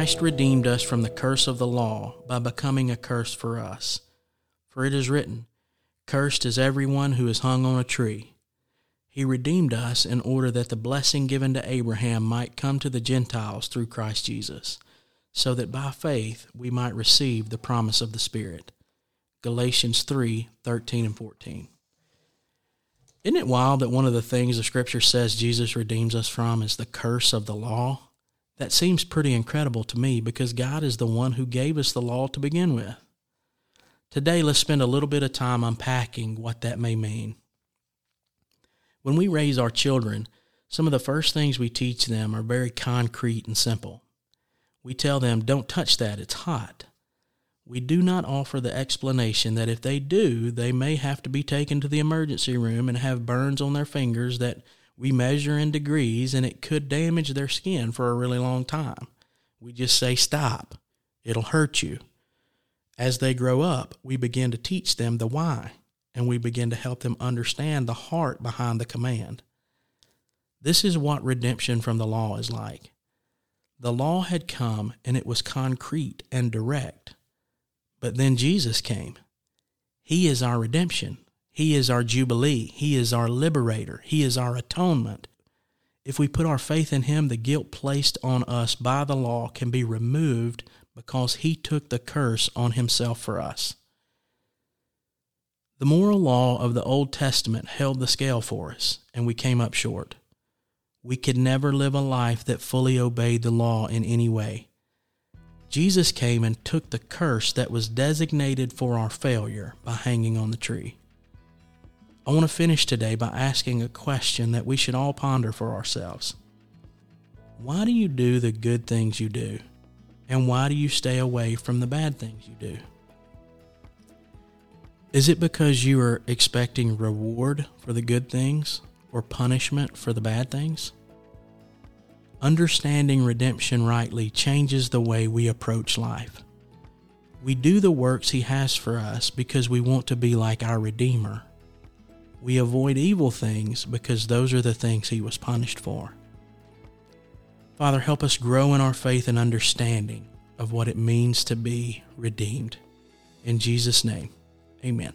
Christ redeemed us from the curse of the law by becoming a curse for us. For it is written, Cursed is everyone who is hung on a tree. He redeemed us in order that the blessing given to Abraham might come to the Gentiles through Christ Jesus, so that by faith we might receive the promise of the Spirit. Galatians 3 13 and 14. Isn't it wild that one of the things the scripture says Jesus redeems us from is the curse of the law? That seems pretty incredible to me because God is the one who gave us the law to begin with. Today, let's spend a little bit of time unpacking what that may mean. When we raise our children, some of the first things we teach them are very concrete and simple. We tell them, don't touch that, it's hot. We do not offer the explanation that if they do, they may have to be taken to the emergency room and have burns on their fingers that we measure in degrees and it could damage their skin for a really long time. We just say, stop, it'll hurt you. As they grow up, we begin to teach them the why and we begin to help them understand the heart behind the command. This is what redemption from the law is like. The law had come and it was concrete and direct. But then Jesus came. He is our redemption. He is our jubilee. He is our liberator. He is our atonement. If we put our faith in Him, the guilt placed on us by the law can be removed because He took the curse on Himself for us. The moral law of the Old Testament held the scale for us, and we came up short. We could never live a life that fully obeyed the law in any way. Jesus came and took the curse that was designated for our failure by hanging on the tree. I want to finish today by asking a question that we should all ponder for ourselves. Why do you do the good things you do? And why do you stay away from the bad things you do? Is it because you are expecting reward for the good things or punishment for the bad things? Understanding redemption rightly changes the way we approach life. We do the works He has for us because we want to be like our Redeemer. We avoid evil things because those are the things He was punished for. Father, help us grow in our faith and understanding of what it means to be redeemed. In Jesus' name, amen.